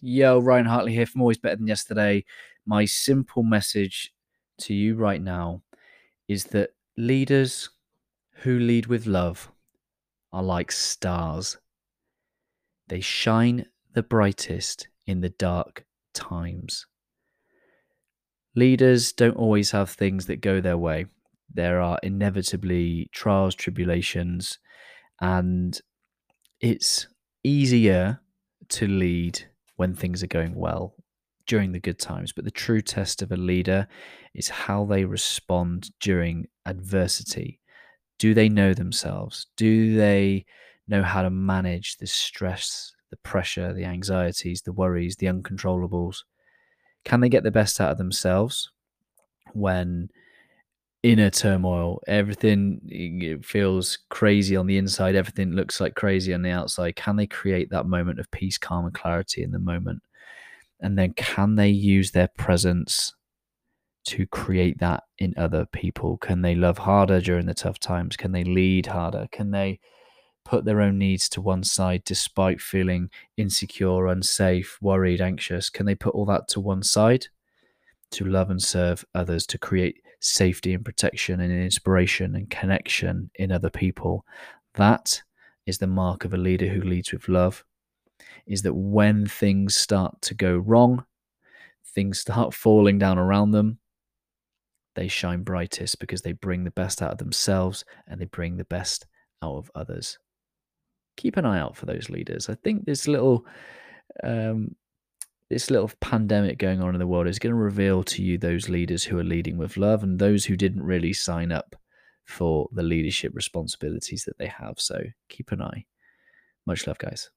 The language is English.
Yo, Ryan Hartley here from Always Better Than Yesterday. My simple message to you right now is that leaders who lead with love are like stars. They shine the brightest in the dark times. Leaders don't always have things that go their way. There are inevitably trials, tribulations, and it's easier to lead when things are going well during the good times. But the true test of a leader is how they respond during adversity. Do they know themselves? Do they know how to manage the stress, the pressure, the anxieties, the worries, the uncontrollables? Can they get the best out of themselves when inner turmoil, everything feels crazy on the inside, everything looks like crazy on the outside? Can they create that moment of peace, calm, and clarity in the moment? And then can they use their presence to create that in other people? Can they love harder during the tough times? Can they lead harder? Can they put their own needs to one side despite feeling insecure, unsafe, worried, anxious? Can they put all that to one side to love and serve others, to create safety and protection and inspiration and connection in other people? That is the mark of a leader who leads with love. Is that when things start to go wrong, things start falling down around them, they shine brightest because they bring the best out of themselves and they bring the best out of others. Keep an eye out for those leaders. I think this little um, this little pandemic going on in the world is going to reveal to you those leaders who are leading with love and those who didn't really sign up for the leadership responsibilities that they have. So keep an eye. Much love, guys.